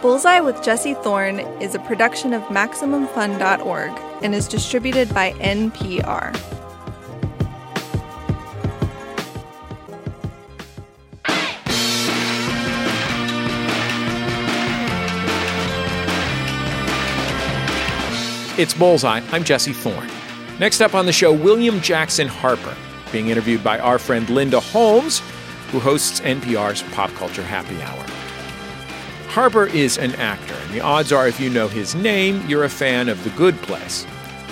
Bullseye with Jesse Thorn is a production of MaximumFun.org and is distributed by NPR. It's Bullseye. I'm Jesse Thorn. Next up on the show, William Jackson Harper, being interviewed by our friend Linda Holmes, who hosts NPR's Pop Culture Happy Hour. Harper is an actor, and the odds are if you know his name, you're a fan of The Good Place.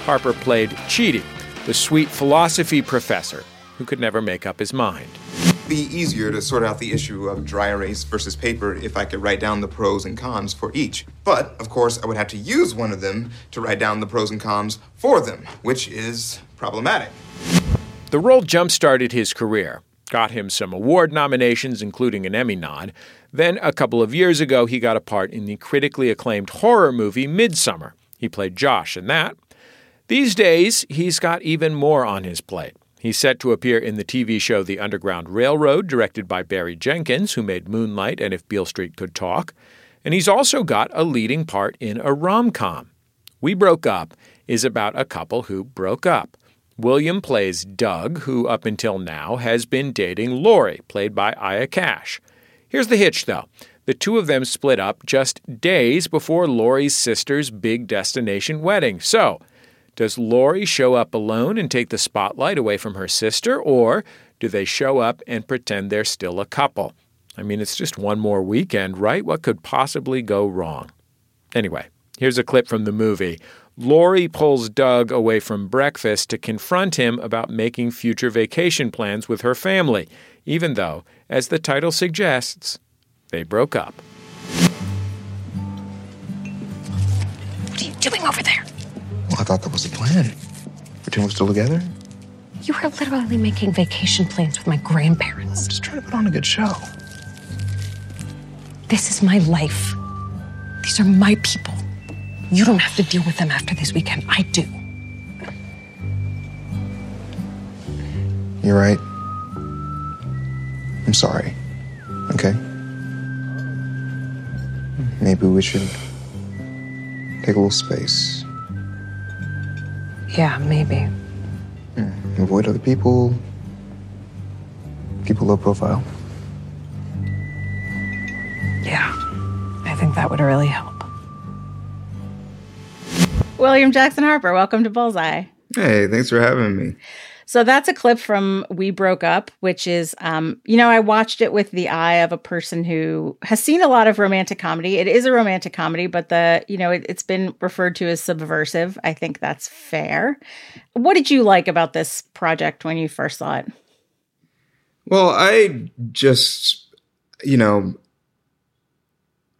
Harper played Chidi, the sweet philosophy professor who could never make up his mind It'd be easier to sort out the issue of dry erase versus paper if I could write down the pros and cons for each. But, of course, I would have to use one of them to write down the pros and cons for them, which is problematic. The role jump started his career, got him some award nominations, including an Emmy nod. Then, a couple of years ago, he got a part in the critically acclaimed horror movie Midsommar. He played Josh in that. These days, he's got even more on his plate. He's set to appear in the TV show The Underground Railroad, directed by Barry Jenkins, who made Moonlight and If Beale Street Could Talk. And he's also got a leading part in a rom com. We Broke Up is about a couple who broke up. William plays Doug, who up until now has been dating Laurie, played by Aya Cash. Here's the hitch, though. The two of them split up just days before Laurie's sister's big destination wedding. So, does Laurie show up alone and take the spotlight away from her sister, or do they show up and pretend they're still a couple? I mean, it's just one more weekend, right? What could possibly go wrong? Anyway, here's a clip from the movie. Laurie pulls Doug away from breakfast to confront him about making future vacation plans with her family, even though, as the title suggests, they broke up. What are you doing over there? Well, I thought that was the plan. Pretend we're still together? You were literally making vacation plans with my grandparents. I'm just trying to put on a good show. This is my life. These are my people. You don't have to deal with them after this weekend. I do. You're right. I'm sorry. Okay? Maybe we should take a little space. Yeah, maybe. Mm, avoid other people. Keep a low profile. Yeah, I think that would really help. William Jackson Harper, welcome to Bullseye. Hey, thanks for having me. So that's a clip from We Broke Up, which is, um, you know, I watched it with the eye of a person who has seen a lot of romantic comedy. It is a romantic comedy, but the, you know, it, it's been referred to as subversive. I think that's fair. What did you like about this project when you first saw it? Well, I just, you know,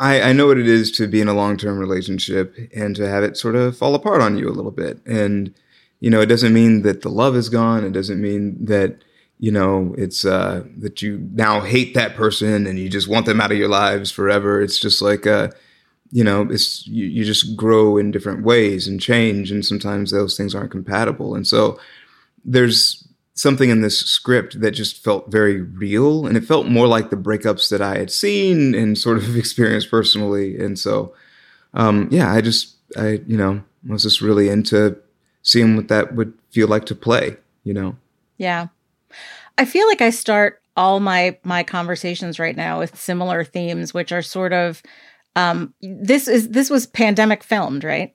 I, I know what it is to be in a long term relationship and to have it sort of fall apart on you a little bit. And, you know, it doesn't mean that the love is gone. It doesn't mean that, you know, it's uh, that you now hate that person and you just want them out of your lives forever. It's just like, uh, you know, it's you, you just grow in different ways and change, and sometimes those things aren't compatible. And so there's something in this script that just felt very real, and it felt more like the breakups that I had seen and sort of experienced personally. And so, um, yeah, I just, I, you know, I was just really into seeing what that would feel like to play, you know? Yeah. I feel like I start all my my conversations right now with similar themes, which are sort of um this is this was pandemic filmed, right?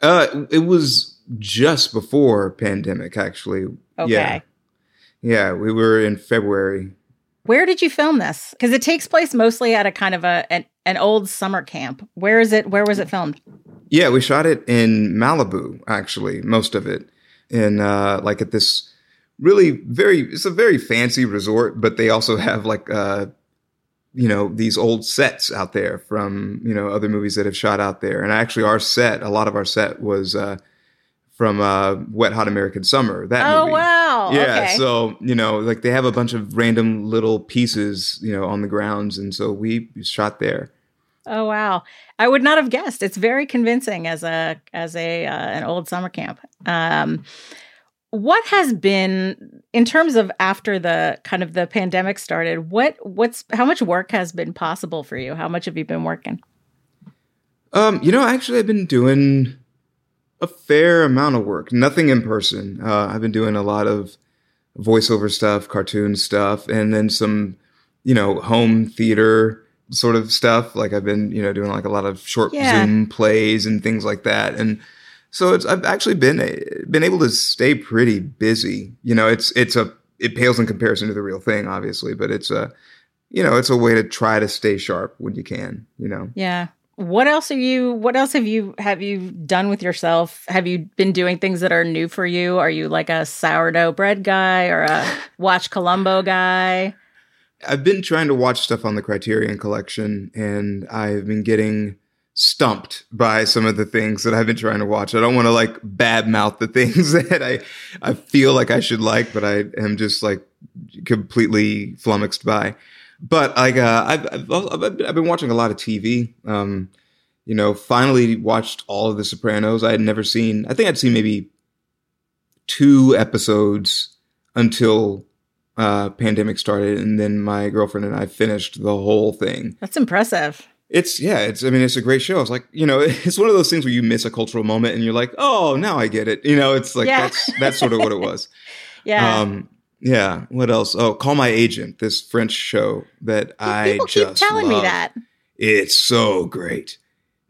Uh it was just before pandemic actually. Okay. Yeah. Yeah, we were in February. Where did you film this? Because it takes place mostly at a kind of a an, an old summer camp. Where is it? Where was it filmed? Yeah, we shot it in Malibu, actually, most of it. In uh like at this really very it's a very fancy resort, but they also have like uh you know these old sets out there from you know other movies that have shot out there. And actually our set, a lot of our set was uh from uh Wet Hot American Summer. That oh movie. wow. Yeah, Okay. so you know, like they have a bunch of random little pieces, you know, on the grounds, and so we shot there. Oh wow. I would not have guessed. It's very convincing as a as a uh, an old summer camp. Um what has been in terms of after the kind of the pandemic started what what's how much work has been possible for you how much have you been working Um, you know, actually, I've been doing a fair amount of work. Nothing in person. Uh, I've been doing a lot of voiceover stuff, cartoon stuff, and then some, you know, home theater sort of stuff. Like I've been, you know, doing like a lot of short Yeah. Zoom plays and things like that. And so it's I've actually been eh, been able to stay pretty busy. You know, it's it's a it pales in comparison to the real thing, obviously, but it's a you know, it's a way to try to stay sharp when you can, you know. Yeah. What else are you what else have you have you done with yourself? Have you been doing things that are new for you? Are you like a sourdough bread guy or a watch Columbo guy? I've been trying to watch stuff on the Criterion collection and I've been getting stumped by some of the things that I've been trying to watch. I don't want to like badmouth the things that I I feel like I should like, but I am just like completely flummoxed by. But like uh, I've, I've I've been watching a lot of TV. Um, you know, finally watched all of The Sopranos. I had never seen. I think I'd seen maybe two episodes until uh, pandemic started, and then my girlfriend and I finished the whole thing. That's impressive. It's yeah, it's I mean it's a great show. It's like you know it's one of those things where you miss a cultural moment and you're like, oh, now I get it. You know, it's like Yeah. that's that's sort of what it was. Yeah. Um, yeah. What else? Oh, Call My Agent, this French show that I People keep just telling me that. It's so great.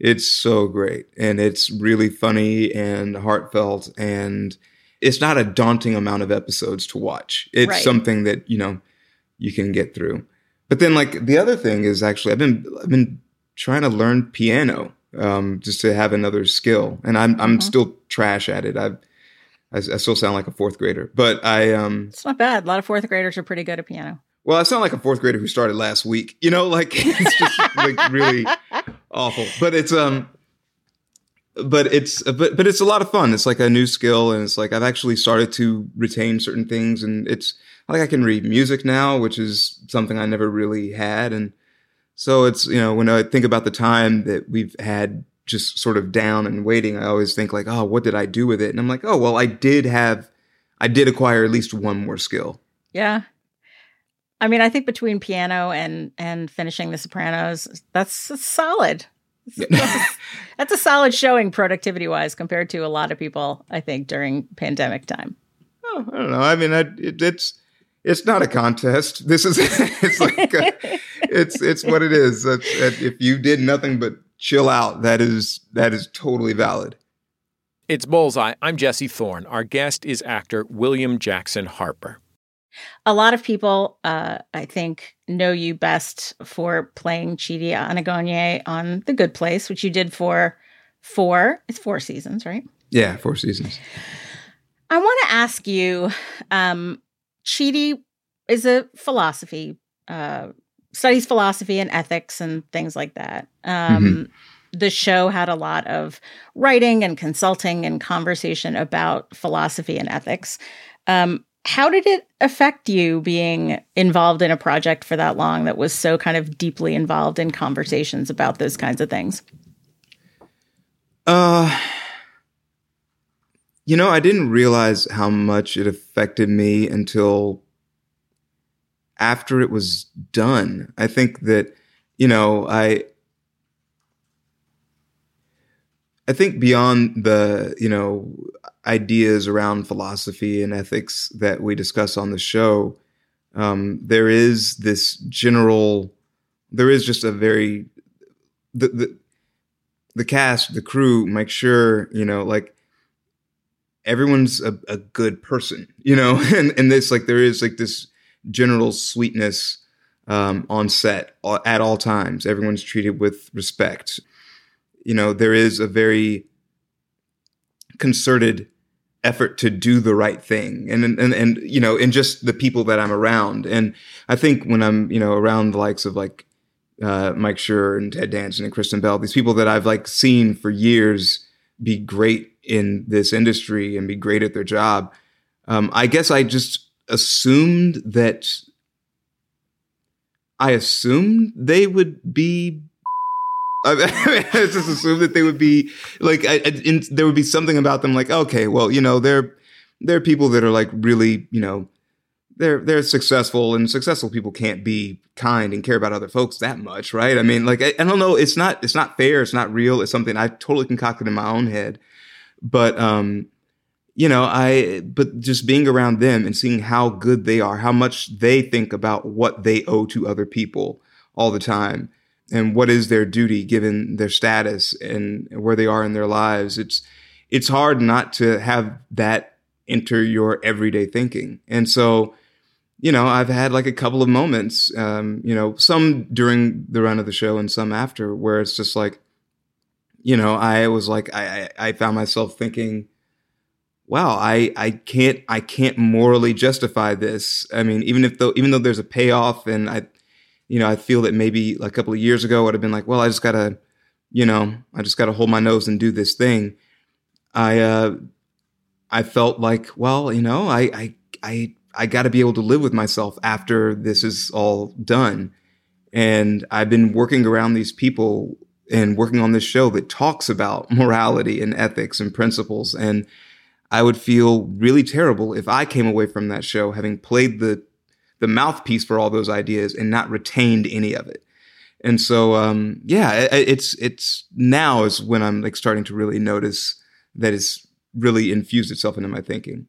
It's so great. And it's really funny and heartfelt. And it's not a daunting amount of episodes to watch. It's Right. something that, you know, you can get through. But then like the other thing is actually I've been I've been trying to learn piano um, just to have another skill. And I'm I'm Mhm. still trash at it. I've I, I still sound like a fourth grader, but I um It's not bad. A lot of fourth graders are pretty good at piano. well, I sound like a fourth grader who started last week. You know, like it's just like really awful. But it's um but it's but but it's a lot of fun. It's like a new skill and it's like I've actually started to retain certain things and it's like I can read music now, which is something I never really had and so it's you know when I think about the time that we've had just sort of down and waiting, I always think like, oh, what did I do with it? And I'm like, oh, well, I did have, I did acquire at least one more skill. Yeah. I mean, I think between piano and and finishing The Sopranos, that's, solid. That's a, that's a solid showing productivity wise compared to a lot of people, I think, during pandemic time. Oh, I don't know. I mean, I, it, it's it's not a contest. This is it's like a, it's it's what it is. That, that if you did nothing but chill out, that is that is totally valid. It's Bullseye. I'm Jesse Thorn. Our guest is actor William Jackson Harper. A lot of people, uh, I think, know you best for playing Chidi Anagonye on The Good Place, which you did for four. It's four seasons, right? Yeah, four seasons. I want to ask you, um, Chidi is a philosophy, uh, studies philosophy and ethics and things like that. Um, The show had a lot of writing and consulting and conversation about philosophy and ethics. Um, how did it affect you being involved in a project for that long that was so kind of deeply involved in conversations about those kinds of things? Uh, you know, I didn't realize how much it affected me until after it was done. I think that, you know, I I think beyond the, you know, ideas around philosophy and ethics that we discuss on the show, um, there is this general, there is just a very, the, the, the cast, the crew, make sure, you know, like everyone's a, a good person, you know, and, and this, like, there is like this general sweetness um, on set at all times. Everyone's treated with respect. You know, there is a very concerted effort to do the right thing and, and, and, you know, in just the people that I'm around. And I think when I'm, you know, around the likes of like, uh, Mike Schur and Ted Danson and Kristen Bell, these people that I've like seen for years be great in this industry and be great at their job. Um, I guess I just assumed that I assumed they would be. I, mean, just assumed that they would be like, I, there would be something about them like, okay, well, you know, they're they're people that are like really, you know, they're they're successful and successful people can't be kind and care about other folks that much right? I mean like I, I, don't know it's not it's not fair it's not real it's something i totally concocted in my own head. But um you know i but just being around them and seeing how good they are how much they think about what they owe to other people all the time and what is their duty given their status and where they are in their lives it's it's hard not to have that enter your everyday thinking and so you know, I've had like a couple of moments, um, you know, some during the run of the show and some after, where it's just like, you know, I was like, I, I found myself thinking, wow, I, I can't, I can't morally justify this. I mean, even if though, even though there's a payoff and I, you know, I feel that maybe a couple of years ago I would have been like, well, I just gotta, you know, I just gotta hold my nose and do this thing. I, uh, I felt like, well, you know, I, I, I I got to be able to live with myself after this is all done. And I've been working around these people and working on this show that talks about morality and ethics and principles. And I would feel really terrible if I came away from that show having played the the mouthpiece for all those ideas and not retained any of it. And so, um, yeah, it's it's now is when I'm like starting to really notice that it's really infused itself into my thinking.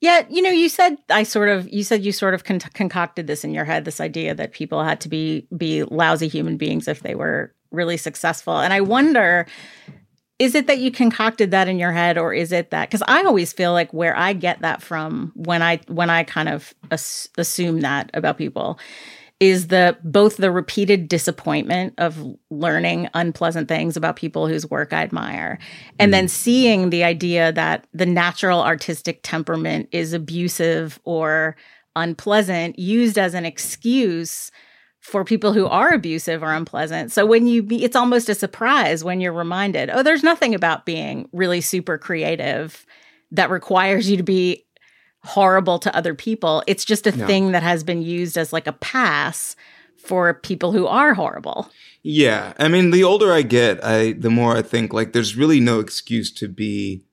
Yeah, you know, you said I sort of you said you sort of con- concocted this in your head this idea that people had to be be lousy human beings if they were really successful. And I wonder is it that you concocted that in your head or is it that cuz I always feel like where I get that from when I when I kind of as- assume that about people is the both the repeated disappointment of learning unpleasant things about people whose work I admire and mm. then seeing the idea that the natural artistic temperament is abusive or unpleasant used as an excuse for people who are abusive or unpleasant. So when you be, it's almost a surprise when you're reminded, oh, there's nothing about being really super creative that requires you to be horrible to other people. It's just a no. thing that has been used as like a pass for people who are horrible. Yeah. I mean, the older I get, I the more I think like there's really no excuse to be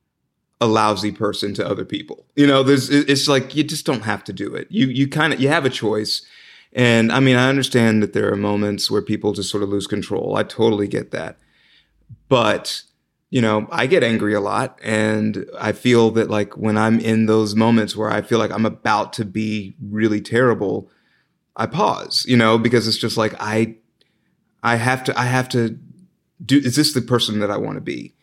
a lousy person to other people. You know, there's it's like you just don't have to do it. You you kind of you have a choice. And I mean, I understand that there are moments where people just sort of lose control. I totally get that. But you know, I get angry a lot and I feel that like when I'm in those moments where I feel like I'm about to be really terrible, I pause, you know, because it's just like I I have to I have to do is this the person that I want to be?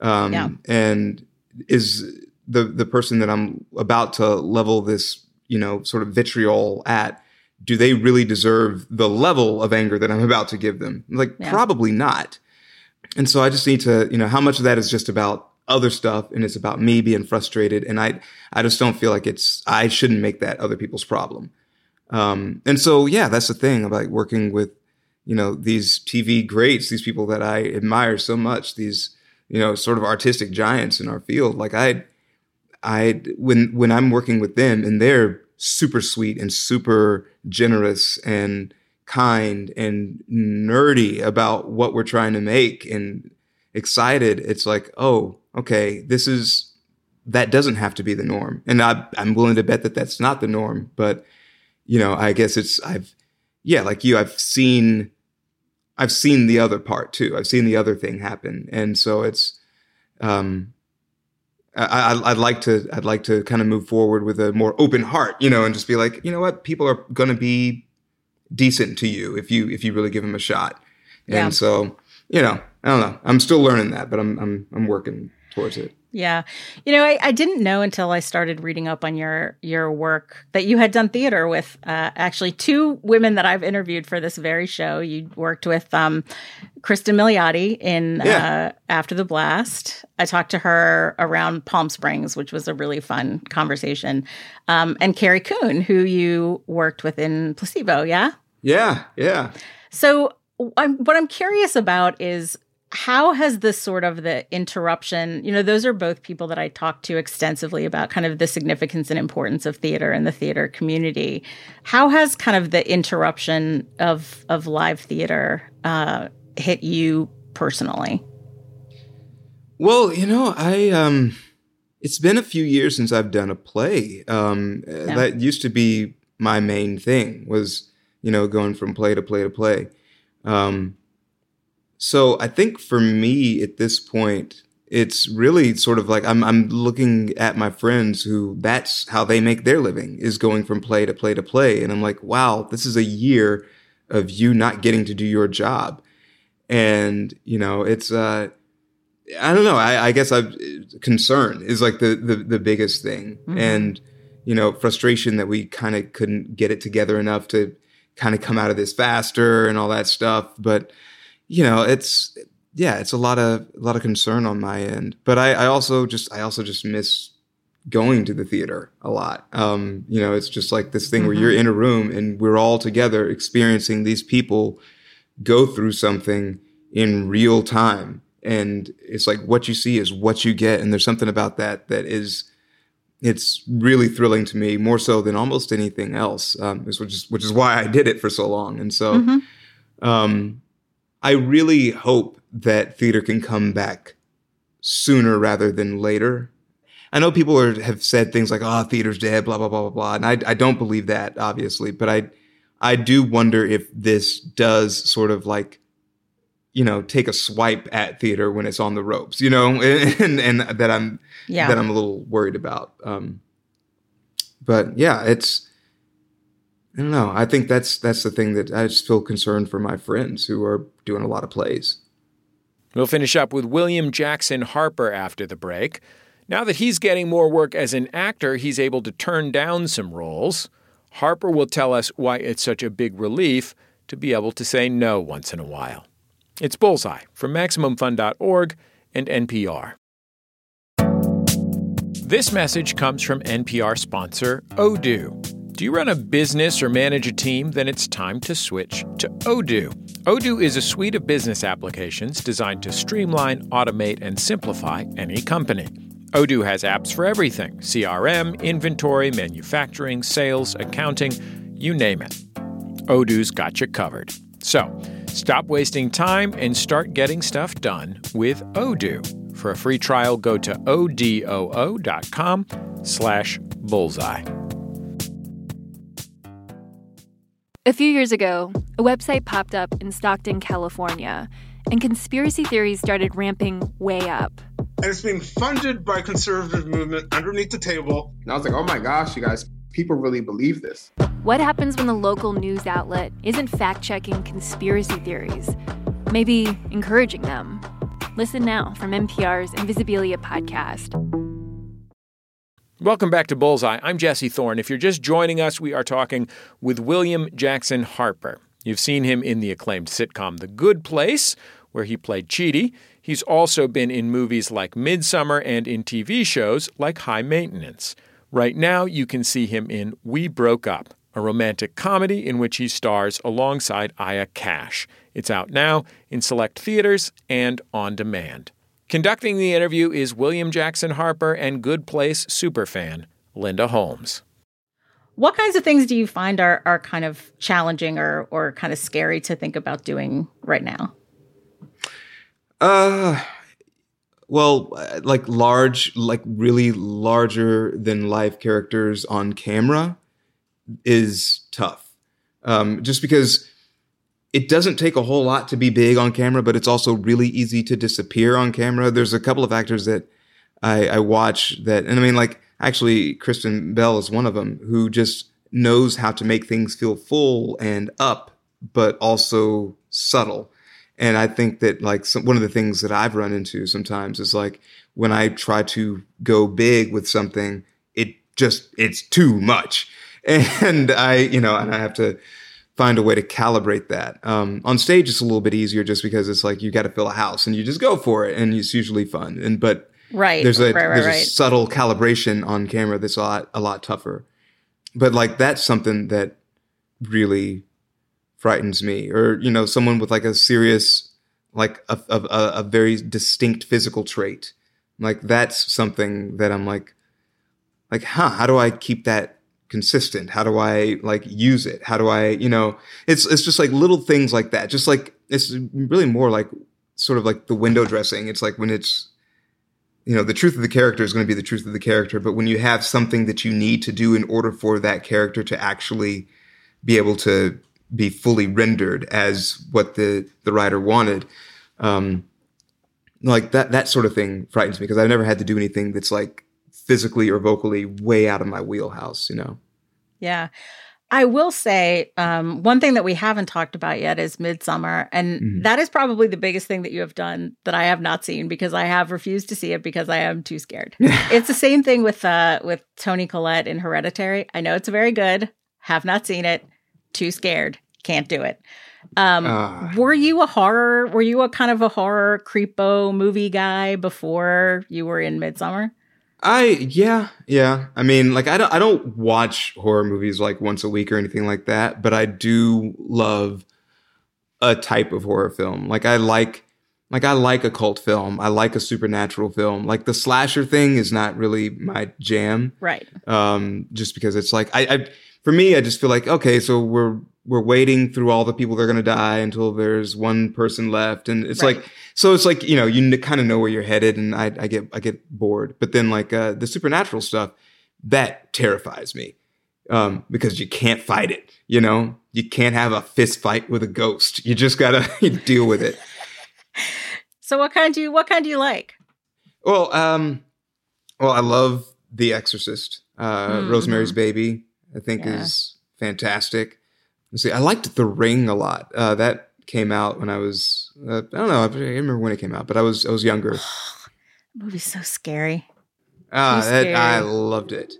Um yeah. and is the the person that I'm about to level this, you know, sort of vitriol at do they really deserve the level of anger that I'm about to give them? Like yeah. probably not. And so I just need to, you know, how much of that is just about other stuff and it's about me being frustrated. And I, I just don't feel like it's, I shouldn't make that other people's problem. Um, and so, yeah, that's the thing about working with, you know, these TV greats, these people that I admire so much, these, you know, sort of artistic giants in our field. Like I, I, when, when I'm working with them and they're super sweet and super generous and, kind and nerdy about what we're trying to make and excited, it's like, oh, okay, this is that doesn't have to be the norm, and I, I'm willing to bet that that's not the norm. But you know, I guess it's I've yeah, like you, I've seen I've seen the other part too. I've seen the other thing happen, and so it's um, I, would like to I'd like to kind of move forward with a more open heart, you know, and just be like, you know what, people are going to be decent to you if you if you really give them a shot. Yeah. And so, you know, I don't know. I'm still learning that, but I'm I'm I'm working towards it. Yeah. You know, I, I didn't know until I started reading up on your your work that you had done theater with uh, actually two women that I've interviewed for this very show. You worked with um, Cristin Milioti in yeah. uh, After the Blast. I talked to her around Palm Springs, which was a really fun conversation. Um, and Carrie Coon, who you worked with in Placebo, yeah? Yeah, yeah. So I'm, what I'm curious about is how has this sort of the interruption, you know, those are both people that I talked to extensively about kind of the significance and importance of theater and the theater community. How has kind of the interruption of of live theater uh, hit you personally? Well, you know, I um it's been a few years since I've done a play. Um, yeah. That used to be my main thing was, you know, going from play to play to play. Um, so I think for me at this point, it's really sort of like I'm I'm looking at my friends who that's how they make their living is going from play to play to play, and I'm like, wow, this is a year of you not getting to do your job, and you know, it's uh, I don't know, I, I guess I'm concern is like the the, the biggest thing, mm-hmm. and you know, frustration that we kind of couldn't get it together enough to kind of come out of this faster and all that stuff, but you know, it's yeah, it's a lot of a lot of concern on my end. But I, I also just I also just miss going to the theater a lot. Um, you know, it's just like this thing mm-hmm. where you're in a room and we're all together experiencing these people go through something in real time. And it's like what you see is what you get. And there's something about that that is it's really thrilling to me, more so than almost anything else. Um, which is which is why I did it for so long. And so mm-hmm. um, I really hope that theater can come back sooner rather than later. I know people are, have said things like, "Oh, theater's dead," blah blah blah blah blah, and I I don't believe that obviously, but I I do wonder if this does sort of like you know take a swipe at theater when it's on the ropes, you know, and and, that I'm yeah. that I'm a little worried about. Um, but yeah, it's I don't know. I think that's that's the thing that I just feel concerned for my friends who are doing a lot of plays. We'll finish up with William Jackson Harper after the break. Now that he's getting more work as an actor, he's able to turn down some roles. Harper will tell us why it's such a big relief to be able to say no once in a while. It's Bullseye from MaximumFun.org and NPR. This message comes from NPR sponsor Odoo. Do you run a business or manage a team? Then it's time to switch to Odoo. Odoo is a suite of business applications designed to streamline, automate, and simplify any company. Odoo has apps for everything CRM, inventory, manufacturing, sales, accounting, you name it. Odoo's got you covered. So, stop wasting time and start getting stuff done with Odoo. For a free trial, go to odoo.com slash bullseye. A few years ago, a website popped up in Stockton, California, and conspiracy theories started ramping way up. And it's being funded by conservative movement underneath the table. And I was like, oh my gosh, you guys, people really believe this. What happens when the local news outlet isn't fact checking conspiracy theories, maybe encouraging them? Listen now from NPR's Invisibilia podcast. Welcome back to Bullseye. I'm Jesse Thorn. If you're just joining us, we are talking with William Jackson Harper. You've seen him in the acclaimed sitcom The Good Place, where he played Chidi. He's also been in movies like Midsommar and in TV shows like High Maintenance. Right now, you can see him in We Broke Up, a romantic comedy in which he stars alongside Aya Cash. It's out now in select theaters and on demand. Conducting the interview is William Jackson Harper and Good Place superfan Linda Holmes. What kinds of things do you find are, are kind of challenging or, or kind of scary to think about doing right now? Uh, well, like large, like really larger than life characters on camera is tough. Um, just because it doesn't take a whole lot to be big on camera, but it's also really easy to disappear on camera. There's a couple of actors that I, I watch that, and I mean, like actually, Kristen Bell is one of them who just knows how to make things feel full and up, but also subtle. And I think that like some, one of the things that I've run into sometimes is like when I try to go big with something, it just it's too much, and I you know, and I have to find a way to calibrate that. Um, on stage, it's a little bit easier just because it's like you got to fill a house and you just go for it, and it's usually fun. And but right, there's a right, right, there's right. a subtle calibration on camera that's a lot a lot tougher. But like that's something that really frightens me, or you know, someone with like a serious like a, a, a very distinct physical trait. Like that's something that I'm like, like, huh? How do I keep that consistent? How do I like use it? How do I, you know, it's, it's just like little things like that. Just like, it's really more like sort of like the window dressing. It's like when it's, you know the truth of the character is going to be the truth of the character but when you have something that you need to do in order for that character to actually be able to be fully rendered as what the the writer wanted um like that that sort of thing frightens me because i've never had to do anything that's like physically or vocally way out of my wheelhouse you know Yeah. I will say um, one thing that we haven't talked about yet is Midsommar, and Mhm. that is probably the biggest thing that you have done that I have not seen because I have refused to see it because I am too scared. it's the same thing with uh, with Toni Collette in Hereditary. I know it's very good, have not seen it, too scared, can't do it. Um, Ah. were you a horror? Were you a kind of a horror creepo movie guy before you were in Midsommar? I yeah yeah. I mean, like I don't I don't watch horror movies like once a week or anything like that, but I do love a type of horror film. Like I like like I like a cult film. I like a supernatural film. Like the slasher thing is not really my jam. Right. Um, just because it's like I, I for me, I just feel like okay, so we're we're waiting through all the people that are gonna die until there's one person left, and it's Right. like so it's like you know you kind of know where you're headed, and I, I get I get bored. But then like uh, the supernatural stuff that terrifies me um, because you can't fight it. You know, you can't have a fist fight with a ghost. You just gotta deal with it. So what kind do you what kind do you like? Well, um, well, I love The Exorcist. Uh, Mhm. Rosemary's Baby, I think, Yeah. is fantastic. Let's see, I liked The Ring a lot. Uh, that came out when I was, uh, I don't know, I can't remember when it came out, but I was, I was younger. The movie's so scary. Ah, Too that, I loved it.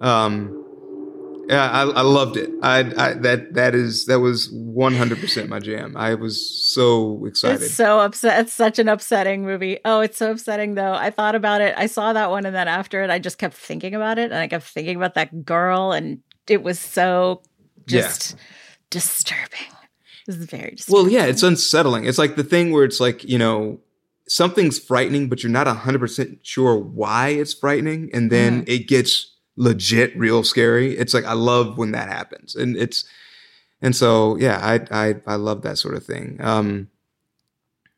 Um, yeah, I, I loved it. I, I that that is that was one hundred percent my jam. I was so excited. It's so upset. It's such an upsetting movie. Oh, it's so upsetting though. I thought about it. I saw that one, and then after it, I just kept thinking about it, and I kept thinking about that girl, and it was so Yeah. just disturbing. It was very disturbing. Well, yeah, it's unsettling. It's like the thing where it's like, you know, something's frightening, but you're not 100% sure why it's frightening. And then it gets legit real scary. It's like, I love when that happens. And it's, and so, yeah, I, I, I love that sort of thing. Um,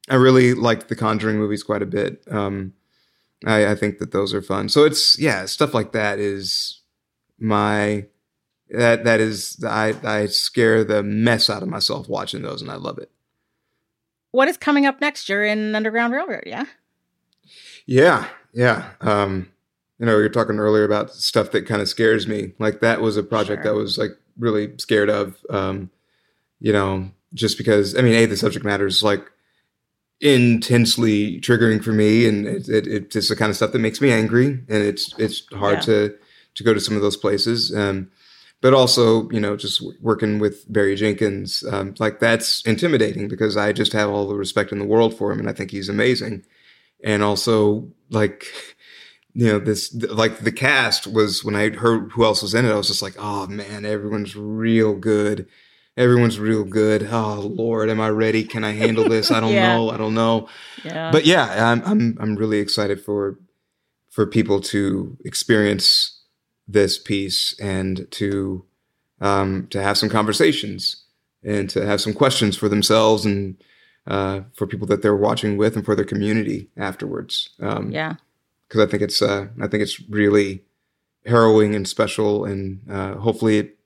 I really like the Conjuring movies quite a bit. Um, I, I think that those are fun. So it's, yeah, stuff like that is my, that, that is, I, I scare the mess out of myself watching those and I love it. what is coming up next? You're in Underground Railroad, yeah? Yeah, yeah. Um, you know, you're talking earlier about stuff that kind of scares me. Like that was a project Sure. I was like really scared of. Um, you know, just because I mean, a the subject matter is like intensely triggering for me, and it, it, it's the kind of stuff that makes me angry, and it's it's hard Yeah. to to go to some of those places. Um, but also, you know, just working with Barry Jenkins, um, like that's intimidating because I just have all the respect in the world for him, and I think he's amazing. And also, like, you know, this like the cast was when I heard who else was in it, I was just like, oh man, everyone's real good. Everyone's real good. Oh Lord, am I ready? Can I handle this? I don't Yeah. know. I don't know. Yeah. But yeah, I'm I'm I'm really excited for for people to experience this piece and to um, to have some conversations and to have some questions for themselves and uh, for people that they're watching with and for their community afterwards. Um, yeah. because I think it's uh, I think it's really harrowing and special, and uh, hopefully it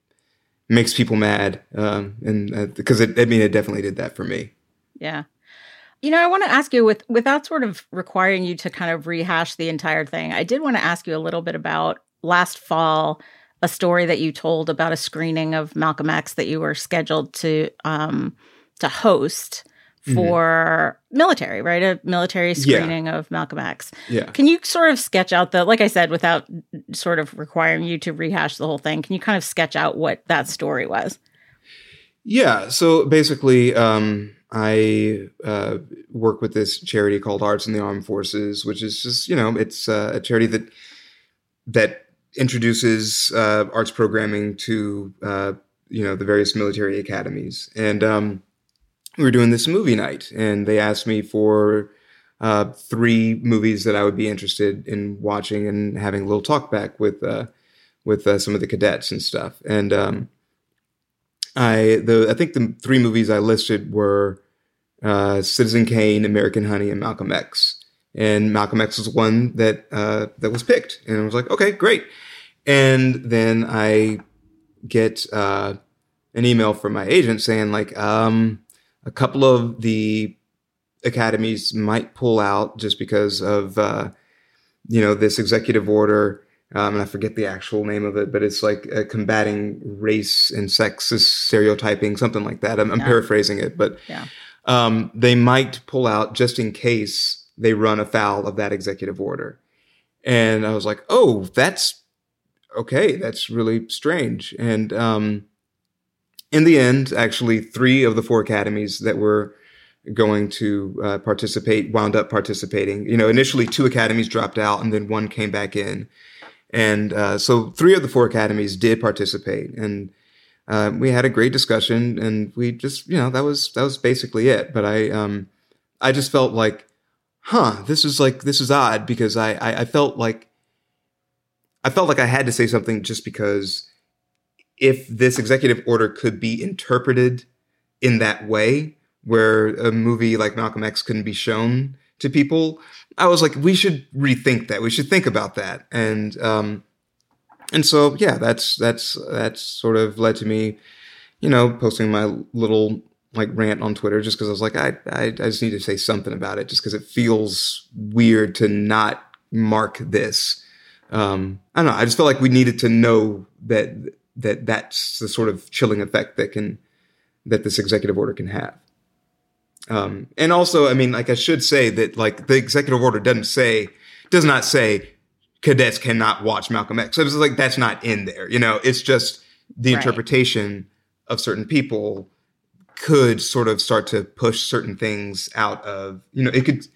makes people mad. Um, and uh, because it, I mean, it definitely did that for me. Yeah. You know, I want to ask you with without sort of requiring you to kind of rehash the entire thing. I did want to ask you a little bit about last fall a story that you told about a screening of Malcolm X that you were scheduled to um to host for military, right? A military Yeah. screening of Malcolm X. Yeah. Can you sort of sketch out the like I said without sort of requiring you to rehash the whole thing? Can you kind of sketch out what that story was? Yeah. So basically, um, I uh, work with this charity called Arts in the Armed Forces, which is just you know it's uh, a charity that that introduces uh, arts programming to uh, you know the various military academies, and um, we were doing this movie night, and they asked me for uh, three movies that I would be interested in watching and having a little talk back with uh, with uh, some of the cadets and stuff, and um, I the I think the three movies I listed were uh, Citizen Kane, American Honey, and Malcolm X. and Malcolm X was one that uh, that was picked, and I was like, okay, great. And then I get uh, an email from my agent saying like, um, a couple of the academies might pull out just because of uh, you know this executive order. Um, and I forget the actual name of it, but it's like uh, combating race and sexist stereotyping, something like that. I'm, I'm paraphrasing it, but Yeah. um, they might pull out just in case they run afoul of that executive order. And I was like, oh, that's okay. That's really strange. And um, in the end, actually, three of the four academies that were going to uh, participate wound up participating. You know, initially two academies dropped out, and then one came back in. And uh, so three of the four academies did participate, and uh, we had a great discussion, and we just, you know, that was that was basically it. But I, um, I just felt like, huh, this is like this is odd because I, I, I felt like, I felt like I had to say something just because if this executive order could be interpreted in that way, where a movie like Malcolm X couldn't be shown to people, I was like, we should rethink that. We should think about that. And um, and so yeah, that's that's that's sort of led to me, you know, posting my little like rant on Twitter just because I was like, I, I I just need to say something about it just because it feels weird to not mark this. Um, I don't know. I just felt like we needed to know that that that's the sort of chilling effect that can that this executive order can have. Um, and also, I mean, like I should say that like the executive order doesn't say does not say cadets cannot watch Malcolm X. So it's like that's not in there. You know, it's just the Right. interpretation of certain people could sort of start to push certain things out of you know it could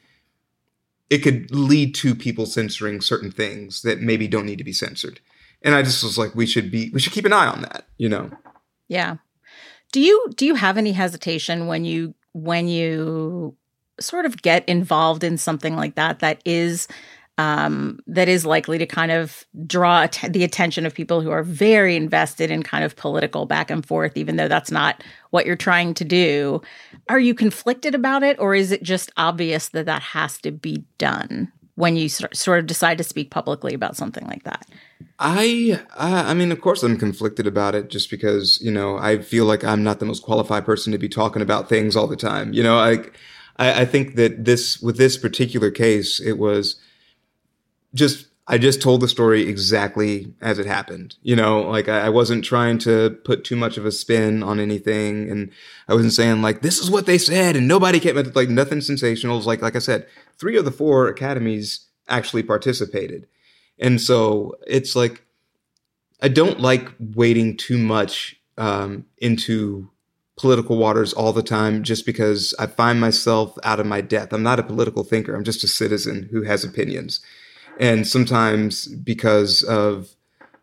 it could lead to people censoring certain things that maybe don't need to be censored and i just was like we should be we should keep an eye on that you know Yeah. Do you do you have any hesitation when you when you sort of get involved in something like that that is um, that is likely to kind of draw att- the attention of people who are very invested in kind of political back and forth, even though that's not what you're trying to do. Are you conflicted about it, or is it just obvious that that has to be done when you sor- sort of decide to speak publicly about something like that? I, I, I mean, of course, I'm conflicted about it, just because you know I feel like I'm not the most qualified person to be talking about things all the time. You know, I, I, I think that this with this particular case, it was just I just told the story exactly as it happened. You know, like I, I wasn't trying to put too much of a spin on anything, and I wasn't saying like this is what they said and nobody came like nothing sensational. Was like like I said, three of the four academies actually participated, and so it's like I don't like wading too much um, into political waters all the time just because I find myself out of my depth. I'm not a political thinker. I'm just a citizen who has opinions. And sometimes because of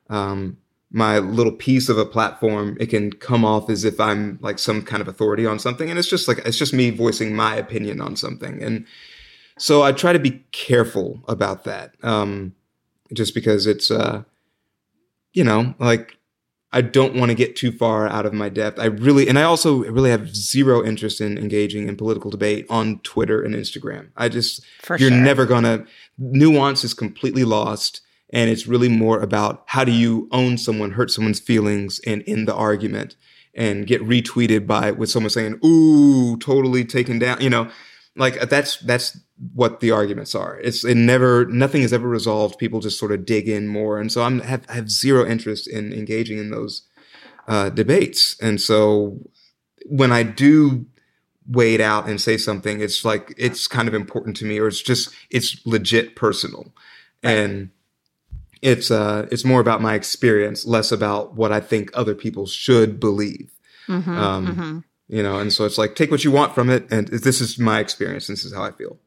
um, my little piece of a platform, it can come off as if I'm like some kind of authority on something. And it's just like, it's just me voicing my opinion on something. And so I try to be careful about that. Um, just because it's, uh, you know, like I don't want to get too far out of my depth. I really, and I also really have zero interest in engaging in political debate on Twitter and Instagram. I just, For you're sure. never gonna, nuance is completely lost. And it's really more about how do you own someone, hurt someone's feelings and in the argument and get retweeted by with someone saying, ooh, totally taken down, you know, like that's, that's what the arguments are. It's, it never, nothing is ever resolved. People just sort of dig in more. And so I'm, have, I have zero interest in engaging in those, uh, debates. And so when I do wade out and say something, it's like, it's kind of important to me or it's just, it's legit personal. And it's, uh, it's more about my experience, less about what I think other people should believe. Mhm, Um, mhm. You know, and so it's like, take what you want from it. And this is my experience. This is how I feel.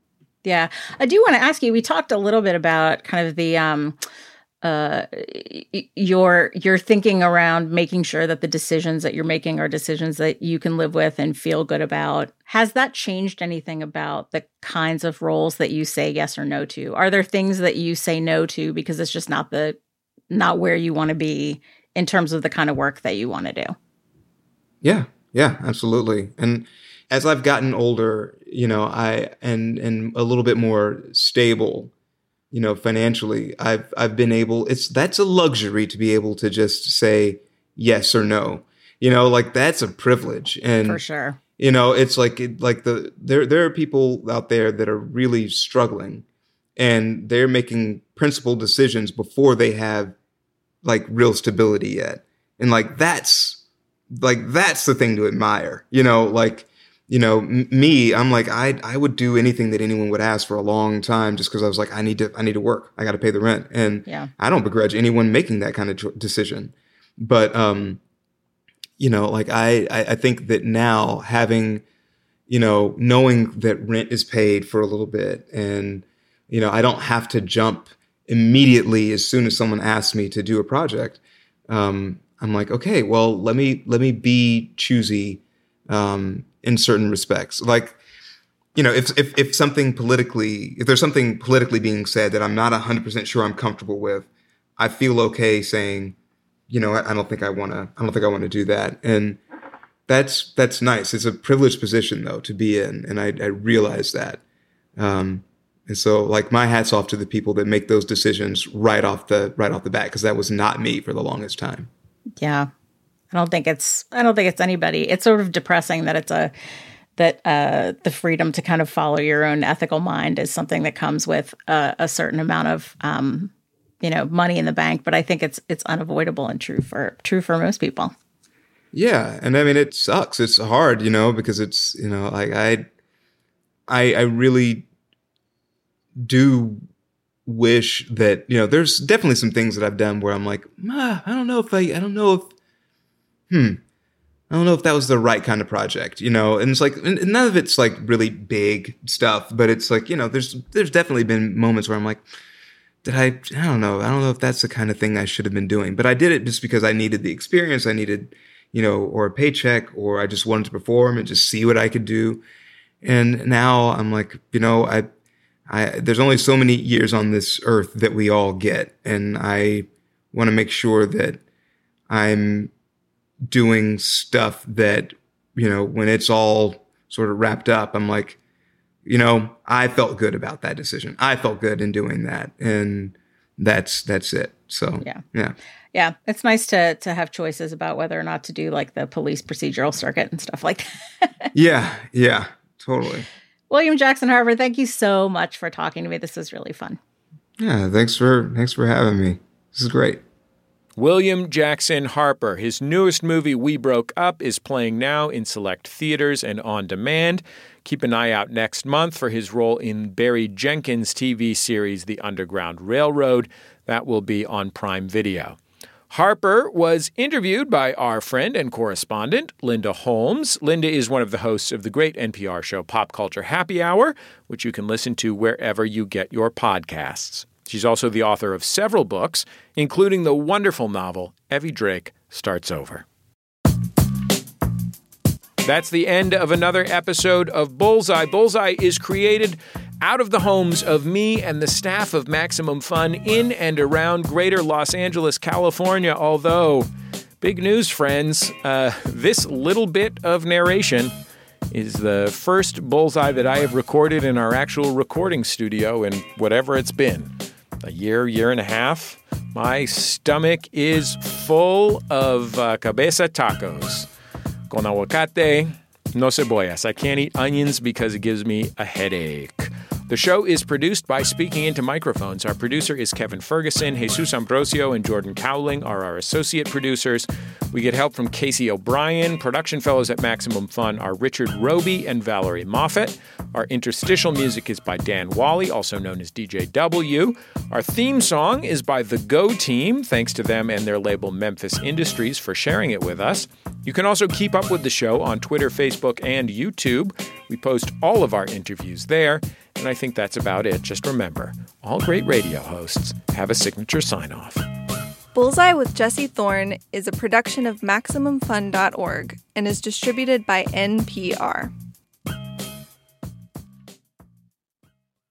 Yeah. I do want to ask you, we talked a little bit about kind of the um uh your your thinking around making sure that the decisions that you're making are decisions that you can live with and feel good about. Has that changed anything about the kinds of roles that you say yes or no to? Are there things that you say no to because it's just not the not where you want to be in terms of the kind of work that you want to do? Yeah, yeah, absolutely. And as I've gotten older, you know, I and and a little bit more stable, you know, financially, I've I've been able. It's that's a luxury to be able to just say yes or no. You know, like that's a privilege, and For sure. you know, it's like it, like the there there are people out there that are really struggling, and they're making principal decisions before they have like real stability yet, and like that's like that's the thing to admire. You know, like you know m- me, I'm like I I would do anything that anyone would ask for a long time just because I was like I need to I need to work, I got to pay the rent, and Yeah. I don't begrudge anyone making that kind of decision, but um you know, like I, I, I think that now having, you know, knowing that rent is paid for a little bit and, you know, I don't have to jump immediately as soon as someone asks me to do a project. Um, I'm like, okay, well, let me, let me be choosy, um, in certain respects. Like, you know, if, if, if something politically, if there's something politically being said that I'm not hundred percent sure I'm comfortable with, I feel okay saying, you know, I, I don't think I want to. I don't think I want to do that. And that's that's nice. It's a privileged position though to be in, and I, I realize that. Um, and so, like, my hats off to the people that make those decisions right off the right off the bat, because that was not me for the longest time. Yeah. I don't think it's I don't think it's anybody. It's sort of depressing that it's a that uh, the freedom to kind of follow your own ethical mind is something that comes with a, a certain amount of um, you know money in the bank. But I think it's it's unavoidable and true for true for most people. Yeah, and I mean it sucks. It's hard, you know, because it's you know like I, I, I really do wish that you know there's definitely some things that I've done where I'm like, I don't know if I, I don't know if, hmm, I don't know if that was the right kind of project, you know. And it's like and none of it's like really big stuff, but it's like you know there's there's definitely been moments where I'm like. Did I? I don't know. I don't know if that's the kind of thing I should have been doing, but I did it just because I needed the experience. I needed, you know, or a paycheck, or I just wanted to perform and just see what I could do. And now I'm like, you know, I, I, there's only so many years on this earth that we all get. And I want to make sure that I'm doing stuff that, you know, when it's all sort of wrapped up, I'm like, you know, I felt good about that decision. I felt good in doing that. And that's, that's it. So, Yeah. yeah. Yeah, it's nice to to have choices about whether or not to do like the police procedural circuit and stuff like that. Yeah. Yeah. Totally. William Jackson Harper, thank you so much for talking to me. This was really fun. Yeah. Thanks for, thanks for having me. This is great. William Jackson Harper. His newest movie, We Broke Up, is playing now in select theaters and on demand. Keep an eye out next month for his role in Barry Jenkins' TV series, The Underground Railroad. That will be on Prime Video. Harper was interviewed by our friend and correspondent, Linda Holmes. Linda is one of the hosts of the great NPR show Pop Culture Happy Hour, which you can listen to wherever you get your podcasts. She's also the author of several books, including the wonderful novel Evie Drake Starts Over. That's the end of another episode of Bullseye. Bullseye is created out of the homes of me and the staff of Maximum Fun in and around greater Los Angeles, California. Although, big news, friends, uh, this little bit of narration is the first Bullseye that I have recorded in our actual recording studio in whatever it's been a year, year and a half. My stomach is full of uh, cabeza tacos con aguacate, no cebollas. I can't eat onions because it gives me a headache. The show is produced by Speaking Into Microphones. Our producer is Kevin Ferguson. Jesus Ambrosio and Jordan Cowling are our associate producers. We get help from Casey O'Brien. Production fellows at Maximum Fun are Richard Roby and Valerie Moffett. Our interstitial music is by Dan Wally, also known as DJW. Our theme song is by The Go Team. Thanks to them and their label Memphis Industries for sharing it with us. You can also keep up with the show on Twitter, Facebook, and YouTube. We post all of our interviews there. And I think that's about it. Just remember, all great radio hosts have a signature sign off. Bullseye with Jesse Thorn is a production of MaximumFun.org and is distributed by NPR.